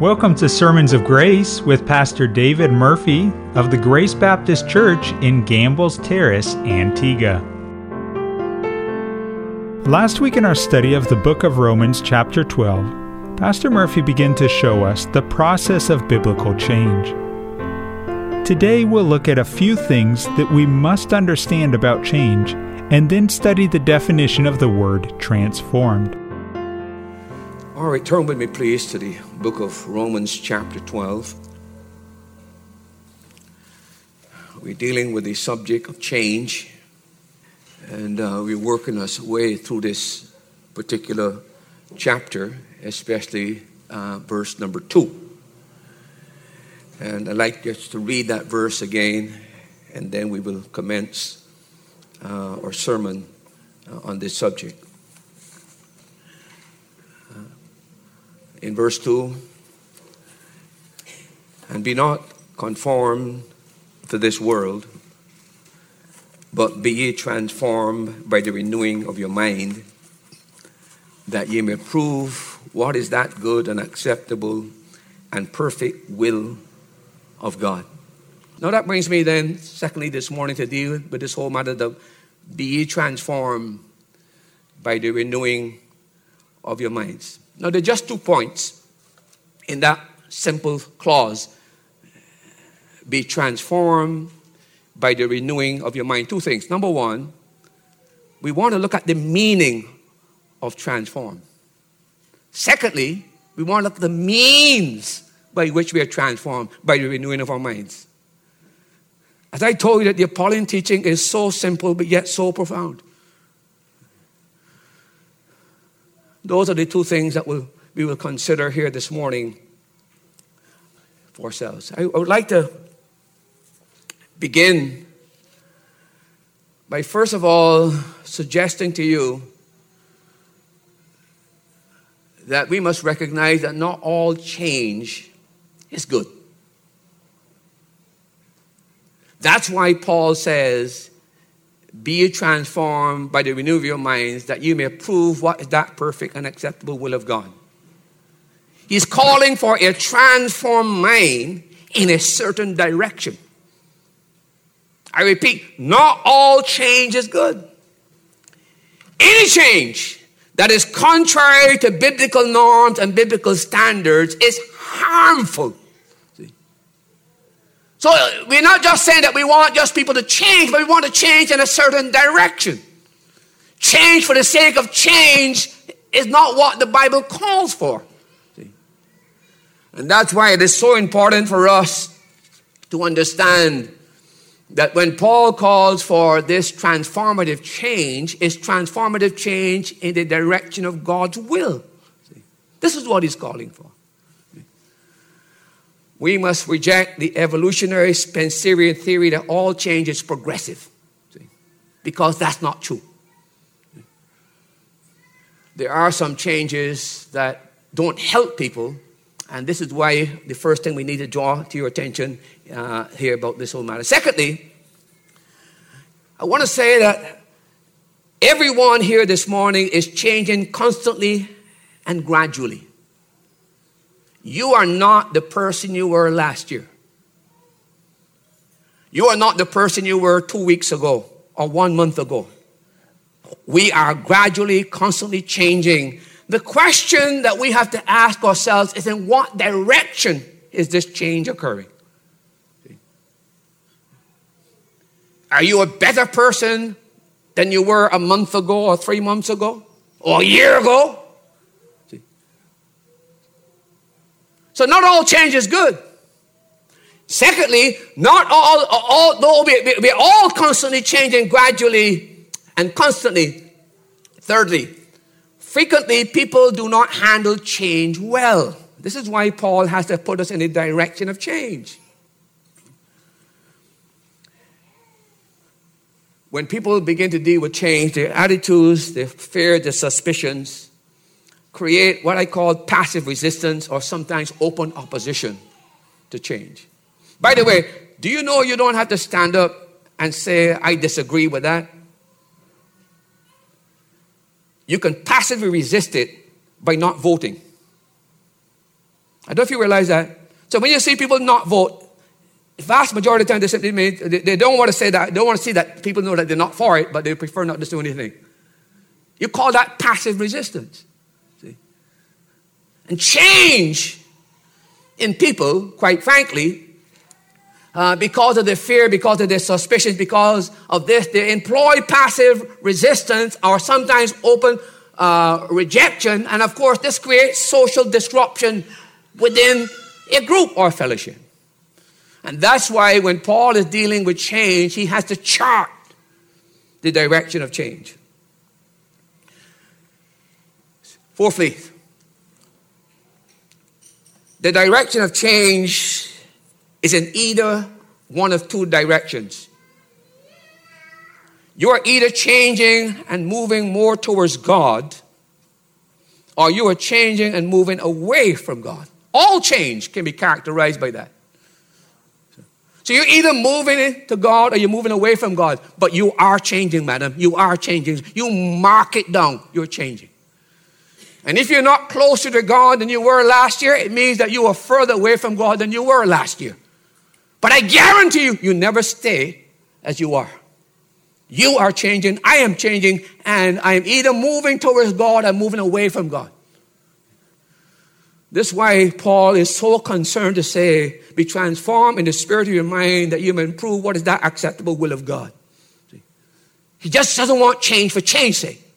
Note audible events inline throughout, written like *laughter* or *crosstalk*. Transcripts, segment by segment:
Welcome to Sermons of Grace with Pastor David Murphy of the Grace Baptist Church in Gambles Terrace, Antigua. Last week in our study of the book of Romans, chapter 12, Pastor Murphy began to show us the process of biblical change. Today we'll look at a few things that we must understand about change and then study the definition of the word transformed. All right, turn with me, please, to the book of Romans, chapter 12. We're dealing with the subject of change, and uh, we're working our way through this particular chapter, especially uh, verse number 2. And I'd like just to read that verse again, and then we will commence uh, our sermon uh, on this subject. In verse 2 and be not conformed to this world, but be ye transformed by the renewing of your mind, that ye may prove what is that good and acceptable and perfect will of God. Now that brings me then, secondly, this morning to deal with this whole matter of be ye transformed by the renewing of your minds. Now, there are just two points in that simple clause be transformed by the renewing of your mind. Two things. Number one, we want to look at the meaning of transform. Secondly, we want to look at the means by which we are transformed by the renewing of our minds. As I told you that the Apolline teaching is so simple but yet so profound. Those are the two things that we'll, we will consider here this morning for ourselves. I, I would like to begin by first of all suggesting to you that we must recognize that not all change is good. That's why Paul says be transformed by the renewal of your minds, that you may prove what is that perfect and acceptable will of God. He's calling for a transformed mind in a certain direction. I repeat, not all change is good. Any change that is contrary to biblical norms and biblical standards is harmful so we're not just saying that we want just people to change, but we want to change in a certain direction. Change for the sake of change is not what the Bible calls for. See? And that's why it is so important for us to understand that when Paul calls for this transformative change, it's transformative change in the direction of God's will. See? This is what he's calling for we must reject the evolutionary Spencerian theory that all change is progressive, see? because that's not true. There are some changes that don't help people, and this is why the first thing we need to draw to your attention uh, here about this whole matter. Secondly, I want to say that everyone here this morning is changing constantly and gradually. You are not the person you were last year. You are not the person you were two weeks ago or one month ago. We are gradually, constantly changing. The question that we have to ask ourselves is in what direction is this change occurring? Are you a better person than you were a month ago or three months ago or a year ago? So not all change is good. Secondly, not all, although we, we, we're all constantly changing gradually and constantly. Thirdly, frequently people do not handle change well. This is why Paul has to put us in the direction of change. When people begin to deal with change, their attitudes, their fear, their suspicions, create what I call passive resistance or sometimes open opposition to change. By the way, do you know you don't have to stand up and say, I disagree with that? You can passively resist it by not voting. I don't know if you realize that. So when you see people not vote, vast majority of the time they simply mean they don't want to say that, they don't want to see that people know that they're not for it, but they prefer not to do anything. You call that passive resistance. And change in people, quite frankly, uh, because of their fear, because of their suspicions, because of this, they employ passive resistance or sometimes open uh, rejection. And of course, this creates social disruption within a group or fellowship. And that's why when Paul is dealing with change, he has to chart the direction of change. Fourthly, the direction of change is in either one of two directions. You are either changing and moving more towards God, or you are changing and moving away from God. All change can be characterized by that. So you're either moving to God or you're moving away from God, but you are changing, madam. You are changing. You mark it down. You're changing. And if you're not closer to God than you were last year, it means that you are further away from God than you were last year. But I guarantee you, you never stay as you are. You are changing, I am changing, and I am either moving towards God or moving away from God. This is why Paul is so concerned to say, be transformed in the spirit of your mind that you may prove what is that acceptable will of God. He just doesn't want change for change's sake.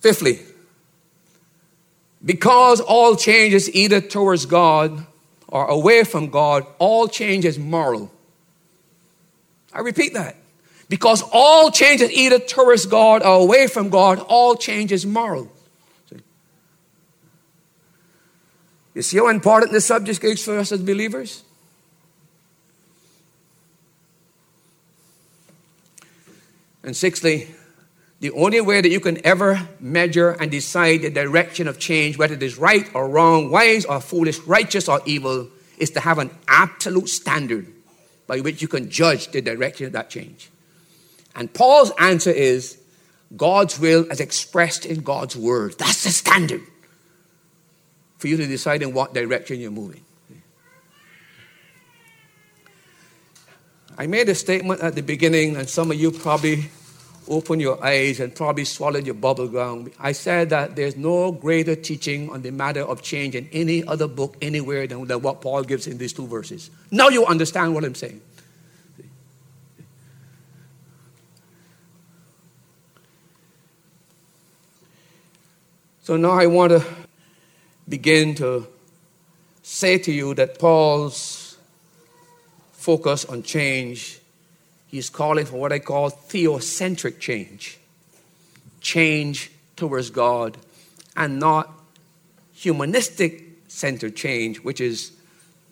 Fifthly, because all change is either towards God or away from God, all change is moral. I repeat that. Because all change is either towards God or away from God, all change is moral. You see how important this subject is for us as believers? And sixthly, the only way that you can ever measure and decide the direction of change, whether it is right or wrong, wise or foolish, righteous or evil, is to have an absolute standard by which you can judge the direction of that change. And Paul's answer is God's will as expressed in God's word. That's the standard for you to decide in what direction you're moving. I made a statement at the beginning, and some of you probably opened your eyes and probably swallowed your bubble gum. I said that there's no greater teaching on the matter of change in any other book anywhere than, than what Paul gives in these two verses. Now you understand what I'm saying. So now I want to begin to say to you that Paul's focus on change He's calling for what I call theocentric change change towards God, and not humanistic centered change, which is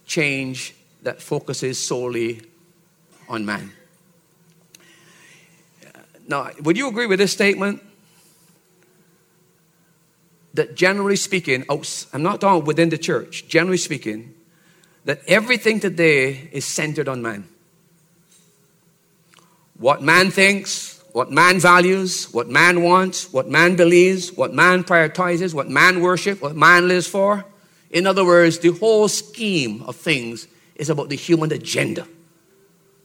change that focuses solely on man. Now, would you agree with this statement? That generally speaking, oh, I'm not talking within the church, generally speaking, that everything today is centered on man what man thinks, what man values, what man wants, what man believes, what man prioritizes, what man worships, what man lives for. In other words, the whole scheme of things is about the human agenda,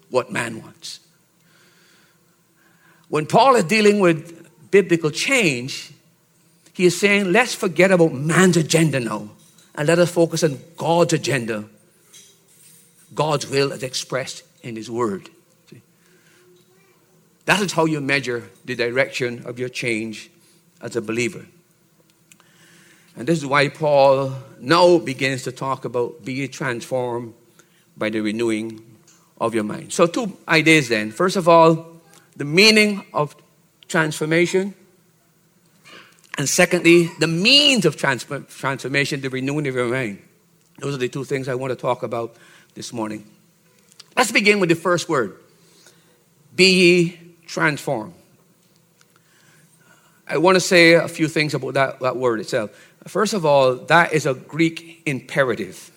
what man wants. When Paul is dealing with biblical change, he is saying, let's forget about man's agenda now and let us focus on God's agenda, God's will as expressed in his word. That is how you measure the direction of your change as a believer. And this is why Paul now begins to talk about being transformed by the renewing of your mind. So, two ideas then. First of all, the meaning of transformation. And secondly, the means of transformation, the renewing of your mind. Those are the two things I want to talk about this morning. Let's begin with the first word Be ye transform. I want to say a few things about that, that word itself. First of all, that is a Greek imperative.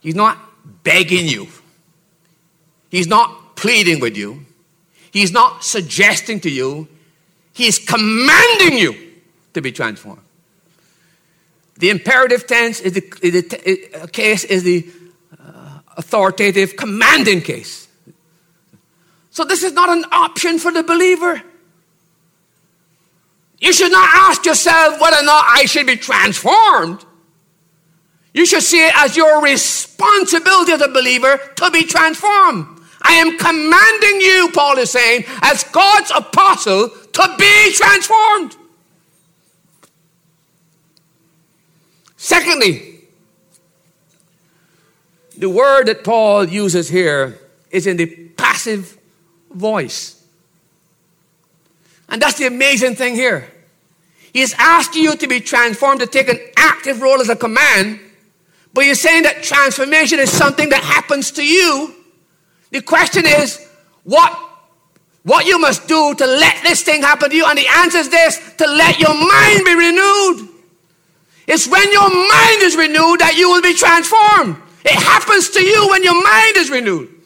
He's not begging you, he's not pleading with you, he's not suggesting to you. He is commanding you to be transformed. The imperative tense is the, is the case is the uh, authoritative commanding case. So this is not an option for the believer. You should not ask yourself whether or not I should be transformed. You should see it as your responsibility as a believer to be transformed. I am commanding you, Paul is saying, as God's apostle, to be transformed. Secondly, the word that Paul uses here is in the passive voice. And that's the amazing thing here. He's asking you to be transformed, to take an active role as a command, but he's saying that transformation is something that happens to you. The question is, what, what you must do to let this thing happen to you? And the answer is this to let your mind be renewed. It's when your mind is renewed that you will be transformed. It happens to you when your mind is renewed.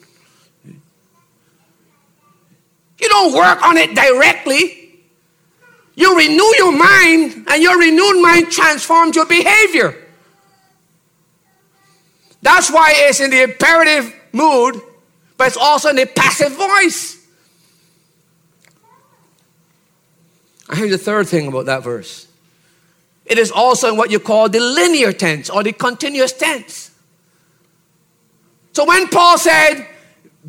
You don't work on it directly. You renew your mind, and your renewed mind transforms your behavior. That's why it's in the imperative mood, but it's also in the passive voice. I hear the third thing about that verse. It is also in what you call the linear tense or the continuous tense. So when Paul said,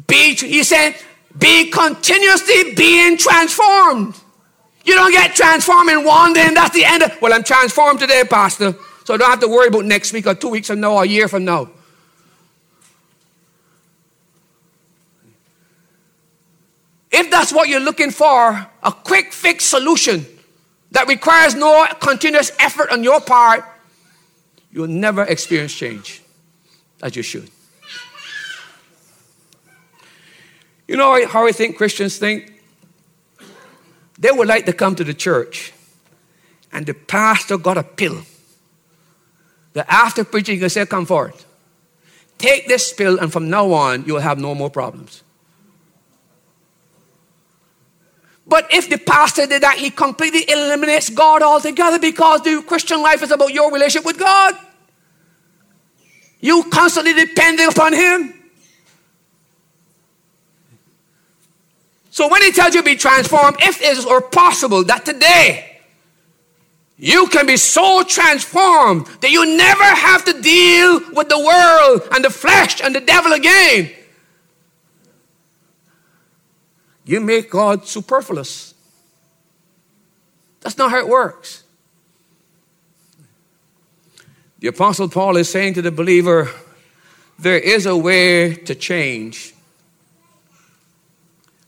be, he said, be continuously being transformed. You don't get transformed in one day and that's the end of, well, I'm transformed today, Pastor. So I don't have to worry about next week or two weeks from now or a year from now. If that's what you're looking for, a quick fix solution, that requires no continuous effort on your part, you'll never experience change as you should. You know how I think Christians think? They would like to come to the church and the pastor got a pill that after preaching, he say, Come forward. Take this pill, and from now on, you'll have no more problems. But if the pastor did that, he completely eliminates God altogether because the Christian life is about your relationship with God. You constantly depending upon Him. So when He tells you to be transformed, if it is or possible that today you can be so transformed that you never have to deal with the world and the flesh and the devil again. you make God superfluous. That's not how it works. The Apostle Paul is saying to the believer, there is a way to change.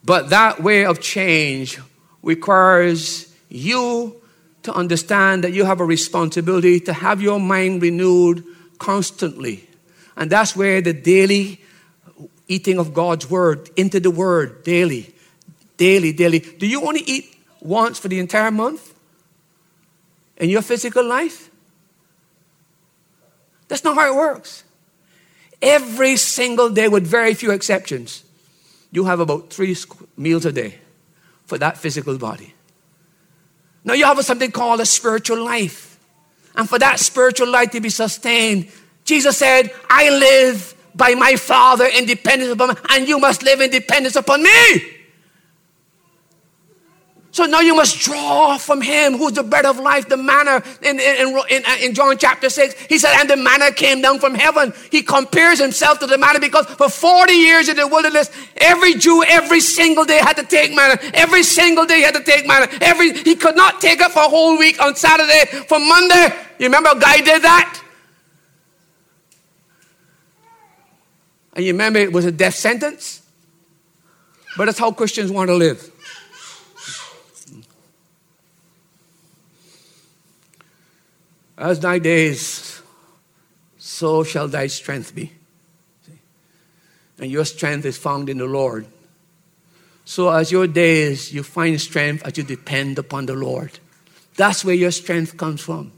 But that way of change requires you to understand that you have a responsibility to have your mind renewed constantly. And that's where the daily eating of God's word, into the word daily, daily, daily. Do you only eat once for the entire month in your physical life? That's not how it works. Every single day, with very few exceptions, you have about three meals a day for that physical body. Now, you have something called a spiritual life. And for that spiritual life to be sustained, Jesus said, I live by my Father in dependence upon me, and you must live in dependence upon me. So now you must draw from him who's the bread of life, the manna in, in, in, in, John chapter 6. He said, and the manna came down from heaven. He compares himself to the manna because for 40 years in the wilderness, every Jew every single day had to take manna. Every single day he had to take manna. Every, he could not take it for a whole week on Saturday. For Monday, you remember a guy did that? And you remember it was a death sentence? But that's how Christians want to live. As thy days, so shall thy strength be. And your strength is found in the Lord. So, as your days, you find strength as you depend upon the Lord. That's where your strength comes from.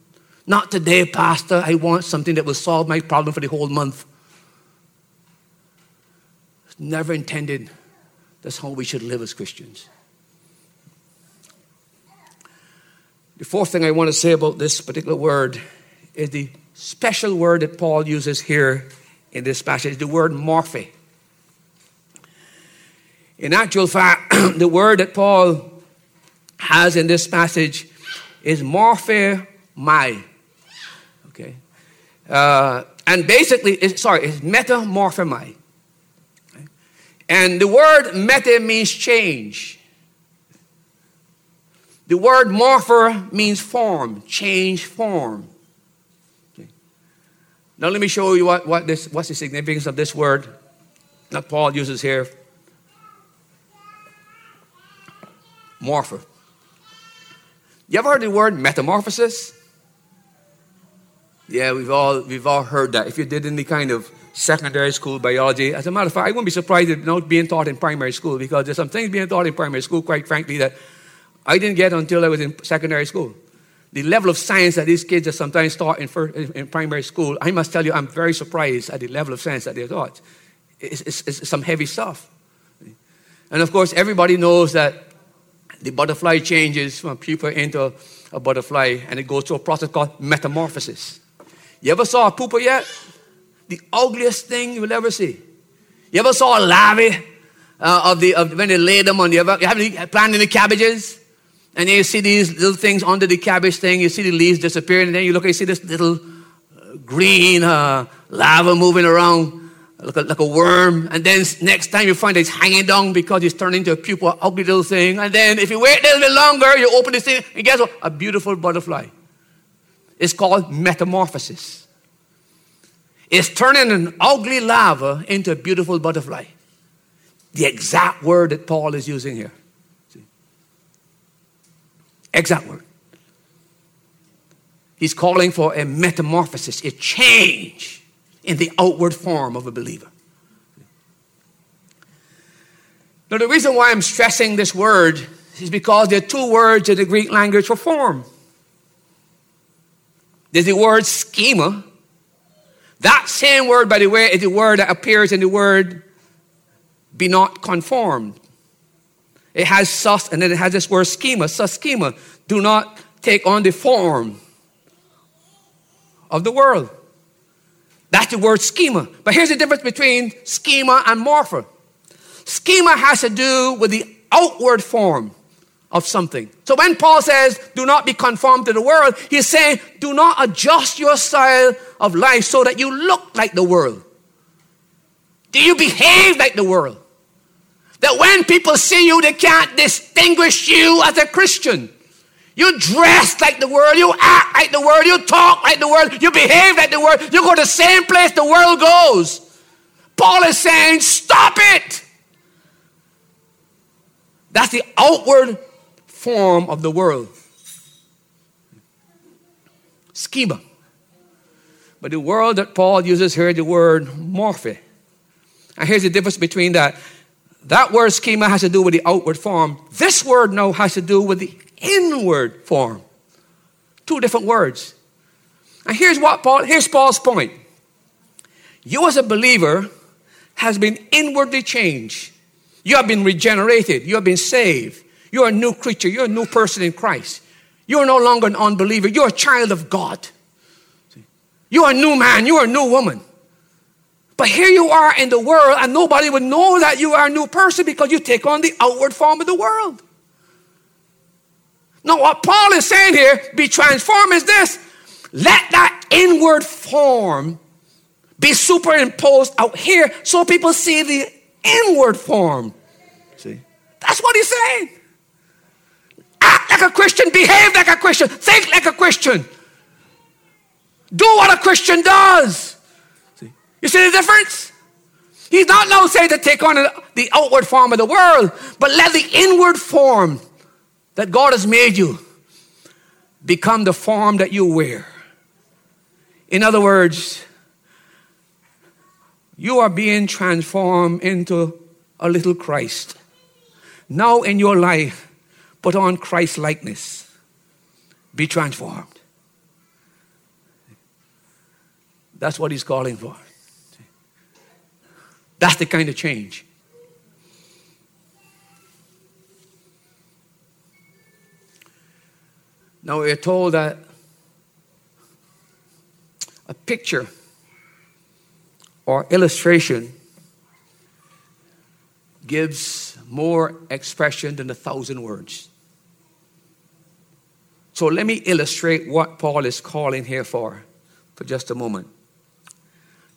Not today, Pastor, I want something that will solve my problem for the whole month. It's never intended. That's how we should live as Christians. The fourth thing I want to say about this particular word is the special word that Paul uses here in this passage, the word morphe. In actual fact, *clears throat* the word that Paul has in this passage is morphe my. Okay? Uh, and basically, it's, sorry, it's metamorphomai. Okay? And the word meta means change. The word morphe means form, change form. Okay. Now let me show you what, what this, what's the significance of this word that Paul uses here. Morphe. You ever heard the word metamorphosis? Yeah, we've all we've all heard that. If you did any kind of secondary school biology, as a matter of fact, I wouldn't be surprised if not being taught in primary school because there's some things being taught in primary school, quite frankly, that I didn't get until I was in secondary school. The level of science that these kids are sometimes taught in, first, in primary school, I must tell you, I'm very surprised at the level of science that they're taught. It's, it's, it's some heavy stuff. And of course, everybody knows that the butterfly changes from a pupa into a butterfly and it goes through a process called metamorphosis. You ever saw a pupa yet? The ugliest thing you will ever see. You ever saw a larvae uh, of the of when they lay them on the you have planted the cabbages? And then you see these little things under the cabbage thing, you see the leaves disappearing, and then you look and you see this little uh, green uh, larva moving around like a, like a worm. And then next time you find it's hanging down because it's turned into a pupa, ugly little thing. And then if you wait a little bit longer, you open this thing, and guess what? A beautiful butterfly. It's called metamorphosis. It's turning an ugly larva into a beautiful butterfly. The exact word that Paul is using here. Exact word. He's calling for a metamorphosis, a change in the outward form of a believer. Now, the reason why I'm stressing this word is because there are two words in the Greek language for form. There's the word schema. That same word, by the way, is the word that appears in the word be not conformed. It has sus, and then it has this word schema, sus schema. Do not take on the form of the world. That's the word schema. But here's the difference between schema and morphe. Schema has to do with the outward form of something. So when Paul says, do not be conformed to the world, he's saying, do not adjust your style of life so that you look like the world. Do you behave like the world? That when people see you, they can't distinguish you as a Christian. You dress like the world, you act like the world, you talk like the world, you behave like the world, you go to the same place the world goes. Paul is saying, stop it. That's the outward form of the world. Schema. But the word that Paul uses here, the word morphe. And here's the difference between that. That word schema has to do with the outward form. This word now has to do with the inward form. Two different words. And here's what Paul, here's Paul's point. You as a believer has been inwardly changed. You have been regenerated. You have been saved. You're a new creature. You're a new person in Christ. You're no longer an unbeliever. You're a child of God. You're a new man. You're a new woman. But here you are in the world, and nobody would know that you are a new person because you take on the outward form of the world. Now, what Paul is saying here, be transformed, is this let that inward form be superimposed out here so people see the inward form. See? That's what he's saying. Act like a Christian, behave like a Christian, think like a Christian. Do what a Christian does. You see the difference? He's not now saying to take on the outward form of the world, but let the inward form that God has made you become the form that you wear. In other words, you are being transformed into a little Christ. Now in your life, put on Christ likeness. Be transformed. That's what he's calling for. That's the kind of change. Now we're told that a picture or illustration gives more expression than a thousand words. So let me illustrate what Paul is calling here for for just a moment.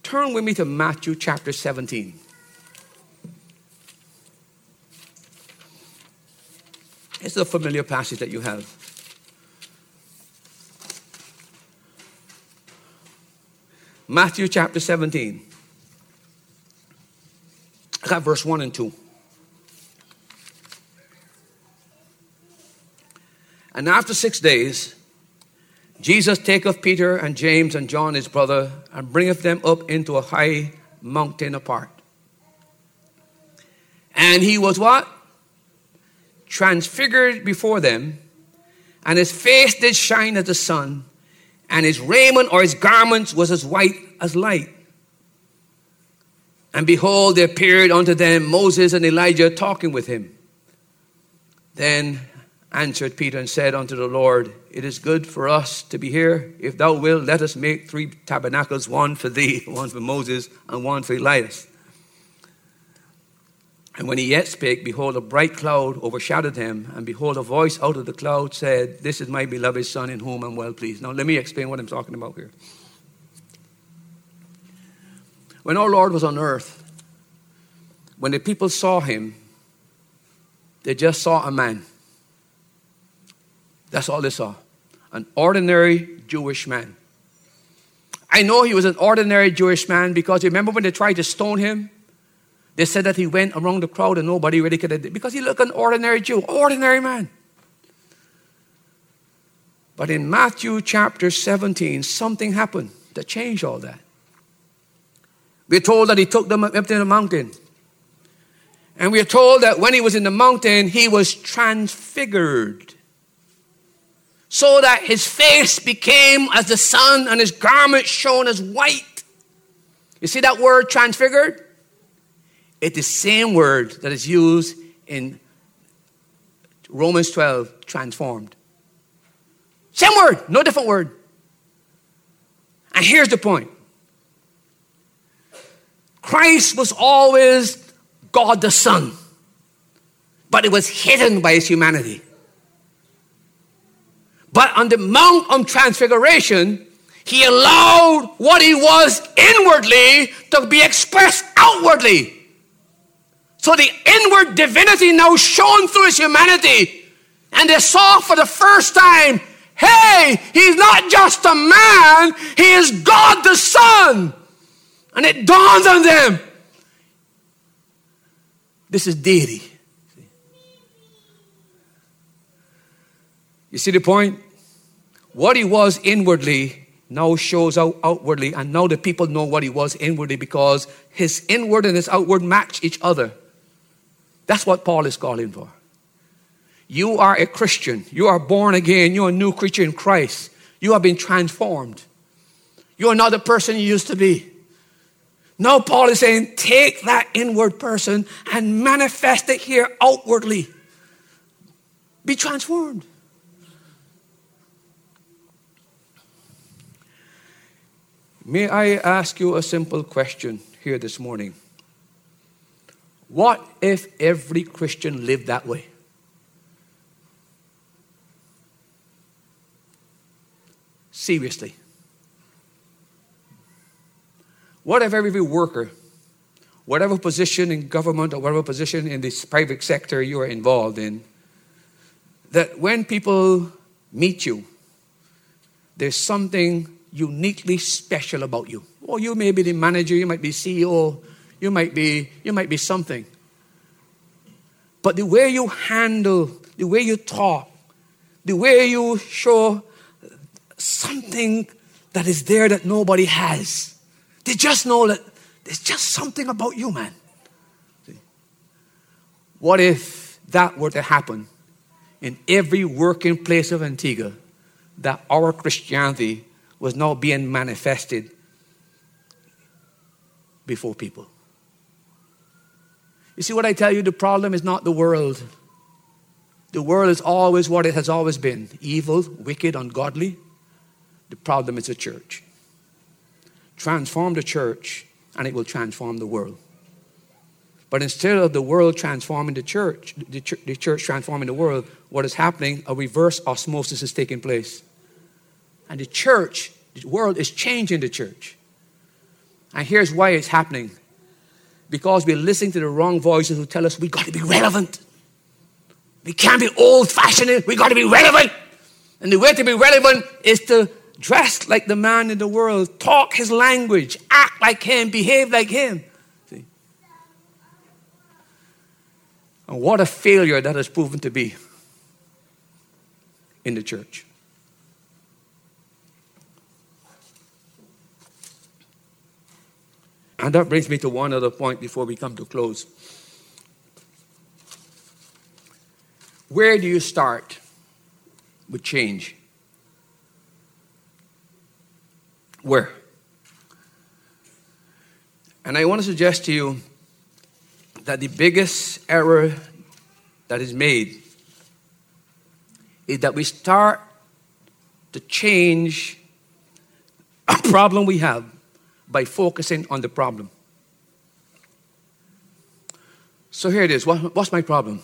Turn with me to Matthew chapter 17. It's a familiar passage that you have. Matthew chapter 17. I got verse 1 and 2. And after six days, Jesus taketh Peter and James and John his brother and bringeth them up into a high mountain apart. And he was what? Transfigured before them, and his face did shine as the sun, and his raiment or his garments was as white as light. And behold, there appeared unto them Moses and Elijah talking with him. Then answered Peter and said unto the Lord, It is good for us to be here. If thou wilt, let us make three tabernacles one for thee, *laughs* one for Moses, and one for Elias. And when he yet spake, behold, a bright cloud overshadowed him, and behold, a voice out of the cloud said, This is my beloved Son in whom I'm well pleased. Now, let me explain what I'm talking about here. When our Lord was on earth, when the people saw him, they just saw a man. That's all they saw. An ordinary Jewish man. I know he was an ordinary Jewish man because remember when they tried to stone him? They said that he went around the crowd and nobody really could because he looked an ordinary Jew, ordinary man. But in Matthew chapter 17, something happened that changed all that. We're told that he took them up to the mountain. And we're told that when he was in the mountain, he was transfigured so that his face became as the sun and his garments shone as white. You see that word transfigured? It's the same word that is used in Romans 12, transformed. Same word, no different word. And here's the point Christ was always God the Son, but it was hidden by his humanity. But on the Mount of Transfiguration, he allowed what he was inwardly to be expressed outwardly. So the inward divinity now shone through his humanity. And they saw for the first time hey, he's not just a man, he is God the Son. And it dawned on them this is deity. You see the point? What he was inwardly now shows out outwardly, and now the people know what he was inwardly because his inward and his outward match each other. That's what Paul is calling for. You are a Christian. You are born again. You're a new creature in Christ. You have been transformed. You are not the person you used to be. Now, Paul is saying, take that inward person and manifest it here outwardly. Be transformed. May I ask you a simple question here this morning? What if every Christian lived that way? Seriously. What if every worker, whatever position in government or whatever position in this private sector you are involved in, that when people meet you, there's something uniquely special about you. Or you may be the manager, you might be CEO, you might be, you might be something. But the way you handle, the way you talk, the way you show something that is there that nobody has. They just know that there's just something about you, man. What if that were to happen in every working place of Antigua, that our Christianity was not being manifested before people. You see what I tell you? The problem is not the world. The world is always what it has always been evil, wicked, ungodly. The problem is the church. Transform the church, and it will transform the world. But instead of the world transforming the church, the, ch- the church transforming the world, what is happening? A reverse osmosis is taking place. And the church, the world is changing the church. And here's why it's happening because we're listening to the wrong voices who tell us we've got to be relevant. We can't be old fashioned, we've got to be relevant. And the way to be relevant is to dress like the man in the world, talk his language, act like him, behave like him. See? And what a failure that has proven to be in the church. And that brings me to one other point before we come to close. Where do you start with change? Where? And I want to suggest to you that the biggest error that is made is that we start to change a problem we have by focusing on the problem. So here it is. What, what's my problem?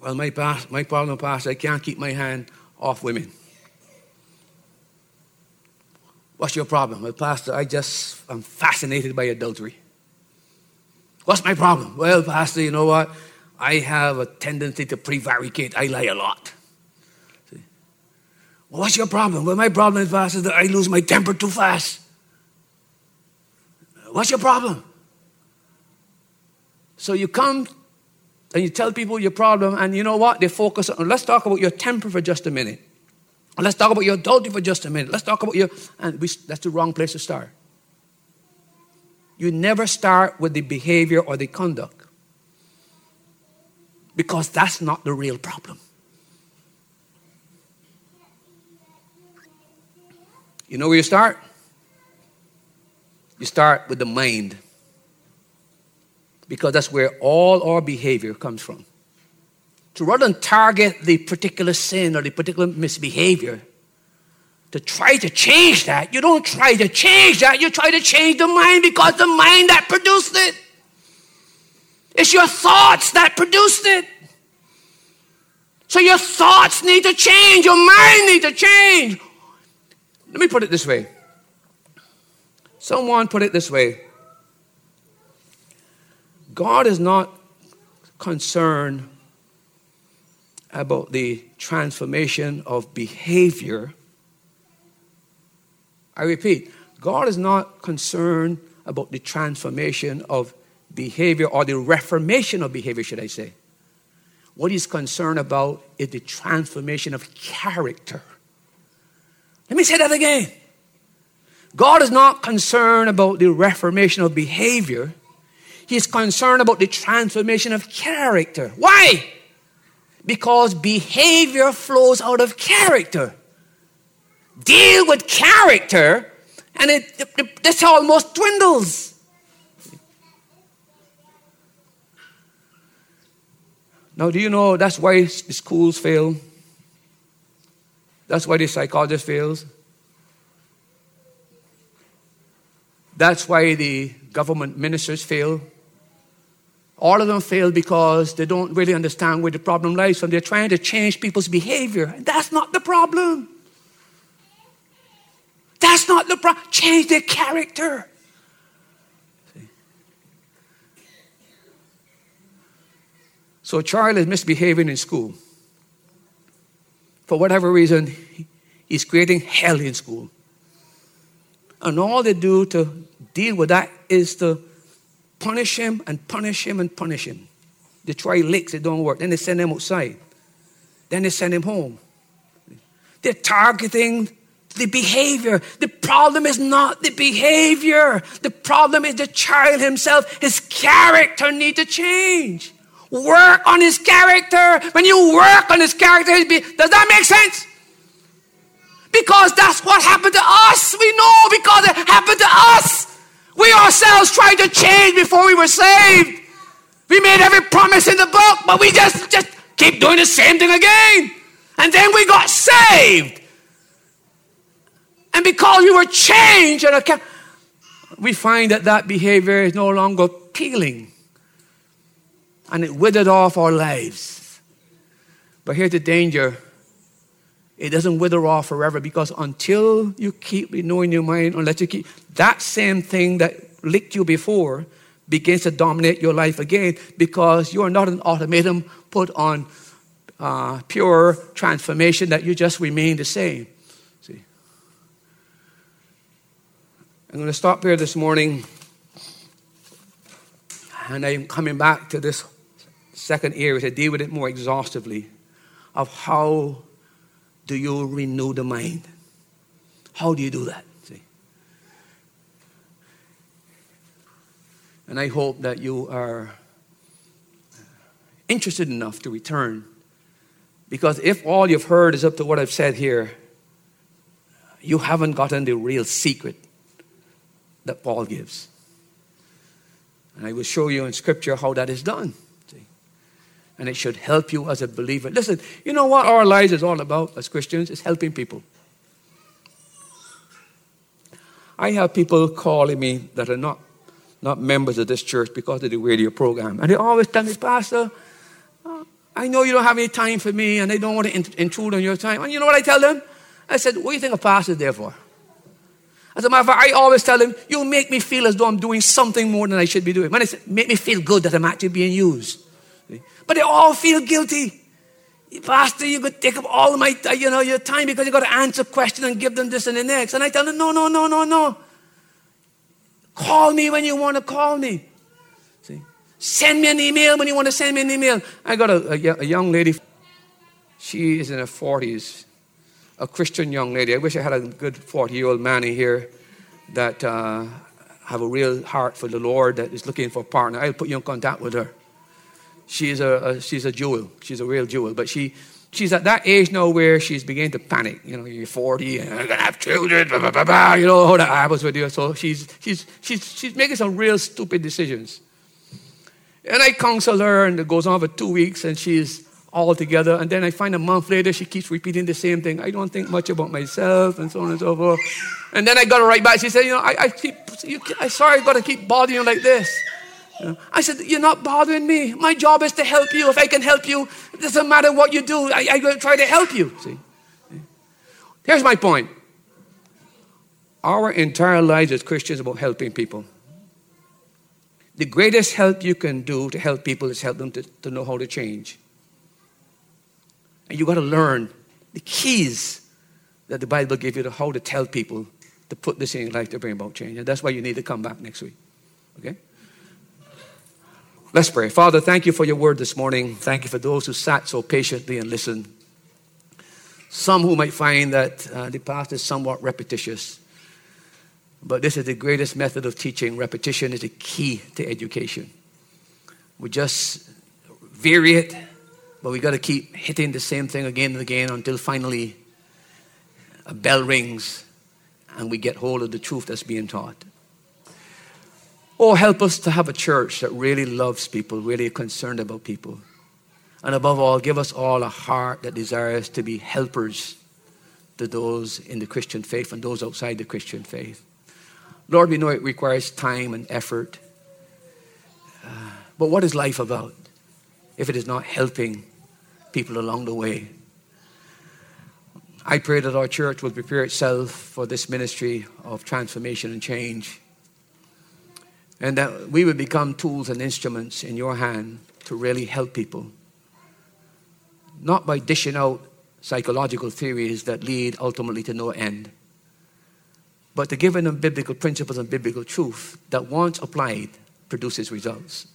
Well, my, past, my problem, Pastor, I can't keep my hand off women. What's your problem? Well, Pastor, I just, I'm fascinated by adultery. What's my problem? Well, Pastor, you know what? I have a tendency to prevaricate. I lie a lot. Well, what's your problem? Well, my problem is, Pastor, that I lose my temper too fast. What's your problem? So you come and you tell people your problem, and you know what? They focus on, let's talk about your temper for just a minute. Let's talk about your adultery for just a minute. Let's talk about your, and we, that's the wrong place to start. You never start with the behavior or the conduct because that's not the real problem. You know where you start? You start with the mind because that's where all our behavior comes from. To rather than target the particular sin or the particular misbehavior, to try to change that, you don't try to change that, you try to change the mind because the mind that produced it. It's your thoughts that produced it. So your thoughts need to change, your mind needs to change. Let me put it this way Someone put it this way God is not concerned about the transformation of behavior. I repeat, God is not concerned about the transformation of behavior or the reformation of behavior, should I say. What he's concerned about is the transformation of character. Let me say that again. God is not concerned about the reformation of behavior. He's concerned about the transformation of character. Why? Because behavior flows out of character. Deal with character, and it, it, it this almost dwindles. Now, do you know that's why the schools fail? That's why the psychologist fails. That's why the government ministers fail. All of them fail because they don't really understand where the problem lies from. They're trying to change people's behavior. And that's not the problem. That's not the problem. Change their character. So a child is misbehaving in school. For whatever reason, he's creating hell in school. And all they do to deal with that is to punish him and punish him and punish him. They try licks, it don't work. Then they send him outside. Then they send him home. They're targeting the behavior. The problem is not the behavior. The problem is the child himself. His character need to change. Work on his character. When you work on his character, does that make sense? Because that's what happened to us. We know because it happened to us. We ourselves tried to change before we were saved. We made every promise in the book, but we just, just keep doing the same thing again. And then we got saved. And because we were changed, and we find that that behavior is no longer appealing. And it withered off our lives. But here's the danger it doesn't wither off forever because until you keep renewing your mind, unless you keep that same thing that licked you before begins to dominate your life again because you are not an automaton put on uh, pure transformation that you just remain the same. See, I'm going to stop here this morning, and I'm coming back to this second area to deal with it more exhaustively of how do you renew the mind? How do you do that? See? And I hope that you are uh, interested enough to return. Because if all you've heard is up to what I've said here, you haven't gotten the real secret that Paul gives. And I will show you in Scripture how that is done and it should help you as a believer. Listen, you know what our lives is all about as Christians? It's helping people. I have people calling me that are not, not members of this church because of the radio program. And they always tell me, Pastor, I know you don't have any time for me and I don't want to intrude on your time. And you know what I tell them? I said, What do you think a pastor is there for? As a matter of fact, I always tell them, You make me feel as though I'm doing something more than I should be doing. When I say, Make me feel good that I'm actually being used. But they all feel guilty. Pastor, you could take up all my, you know, your time because you got to answer questions and give them this and the next. And I tell them, no, no, no, no, no. Call me when you want to call me. See? Send me an email when you want to send me an email. I got a, a, a young lady. She is in her 40s, a Christian young lady. I wish I had a good 40 year old man here that uh, have a real heart for the Lord that is looking for a partner. I'll put you in contact with her she's a, a, she's a jewel. She's a real jewel. But she she's at that age now where she's beginning to panic. You know, you're 40 and I'm gonna have children. Blah, blah, blah, blah. You know how that happens with you. So she's she's she's she's making some real stupid decisions. And I counsel her, and it goes on for two weeks, and she's all together. And then I find a month later she keeps repeating the same thing. I don't think much about myself, and so on and so forth. And then I got her right back. She said, you know, I, I keep, you, I sorry, I got to keep bothering you like this. I said, You're not bothering me. My job is to help you. If I can help you, it doesn't matter what you do, I, I try to help you. See? Here's my point. Our entire lives as Christians about helping people. The greatest help you can do to help people is help them to, to know how to change. And you got to learn the keys that the Bible gives you to how to tell people to put this in your life to bring about change. And that's why you need to come back next week. Okay? Let's pray. Father, thank you for your word this morning. Thank you for those who sat so patiently and listened. Some who might find that uh, the past is somewhat repetitious, but this is the greatest method of teaching. Repetition is the key to education. We just vary it, but we got to keep hitting the same thing again and again until finally a bell rings and we get hold of the truth that's being taught. Oh, help us to have a church that really loves people, really concerned about people. And above all, give us all a heart that desires to be helpers to those in the Christian faith and those outside the Christian faith. Lord, we know it requires time and effort. But what is life about if it is not helping people along the way? I pray that our church will prepare itself for this ministry of transformation and change and that we would become tools and instruments in your hand to really help people. Not by dishing out psychological theories that lead ultimately to no end, but to giving them biblical principles and biblical truth that once applied produces results.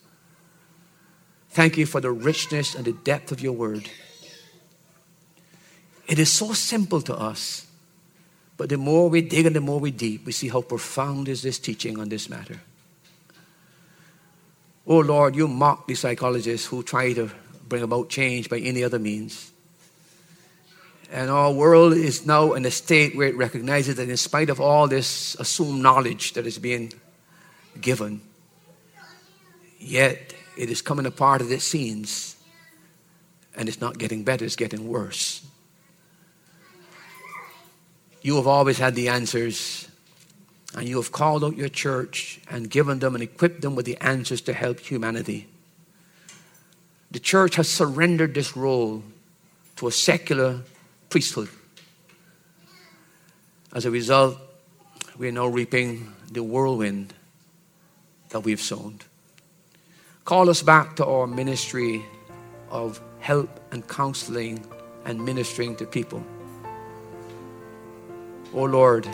Thank you for the richness and the depth of your word. It is so simple to us, but the more we dig and the more we deep, we see how profound is this teaching on this matter. Oh Lord, you mock the psychologists who try to bring about change by any other means. And our world is now in a state where it recognizes that in spite of all this assumed knowledge that is being given, yet it is coming apart as it seems and it's not getting better, it's getting worse. You have always had the answers, and you have called out your church and given them and equipped them with the answers to help humanity. The church has surrendered this role to a secular priesthood. As a result, we are now reaping the whirlwind that we've sown. Call us back to our ministry of help and counseling and ministering to people. Oh Lord,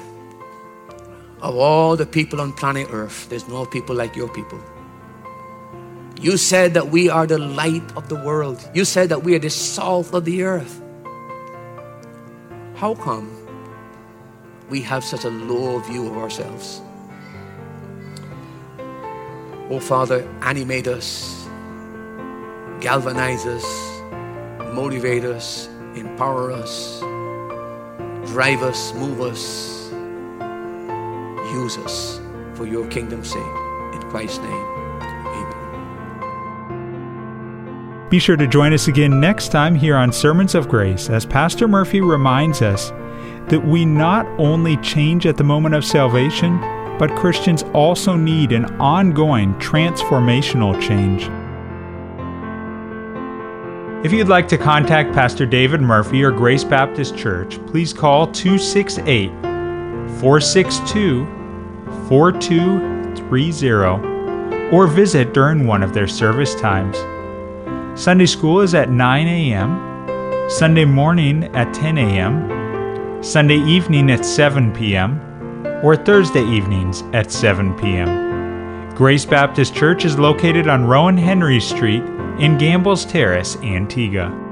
of all the people on planet Earth, there's no people like your people. You said that we are the light of the world. You said that we are the salt of the earth. How come we have such a low view of ourselves? Oh, Father, animate us, galvanize us, motivate us, empower us, drive us, move us, use us for your kingdom's sake. In Christ's name. amen. Be sure to join us again next time here on Sermons of Grace as Pastor Murphy reminds us that we not only change at the moment of salvation, but Christians also need an ongoing transformational change. If you'd like to contact Pastor David Murphy or Grace Baptist Church, please call 268 462 4230 or visit during one of their service times. Sunday school is at 9 a.m., Sunday morning at 10 a.m., Sunday evening at 7 p.m., or Thursday evenings at 7 p.m. Grace Baptist Church is located on Rowan Henry Street in Gambles Terrace, Antigua.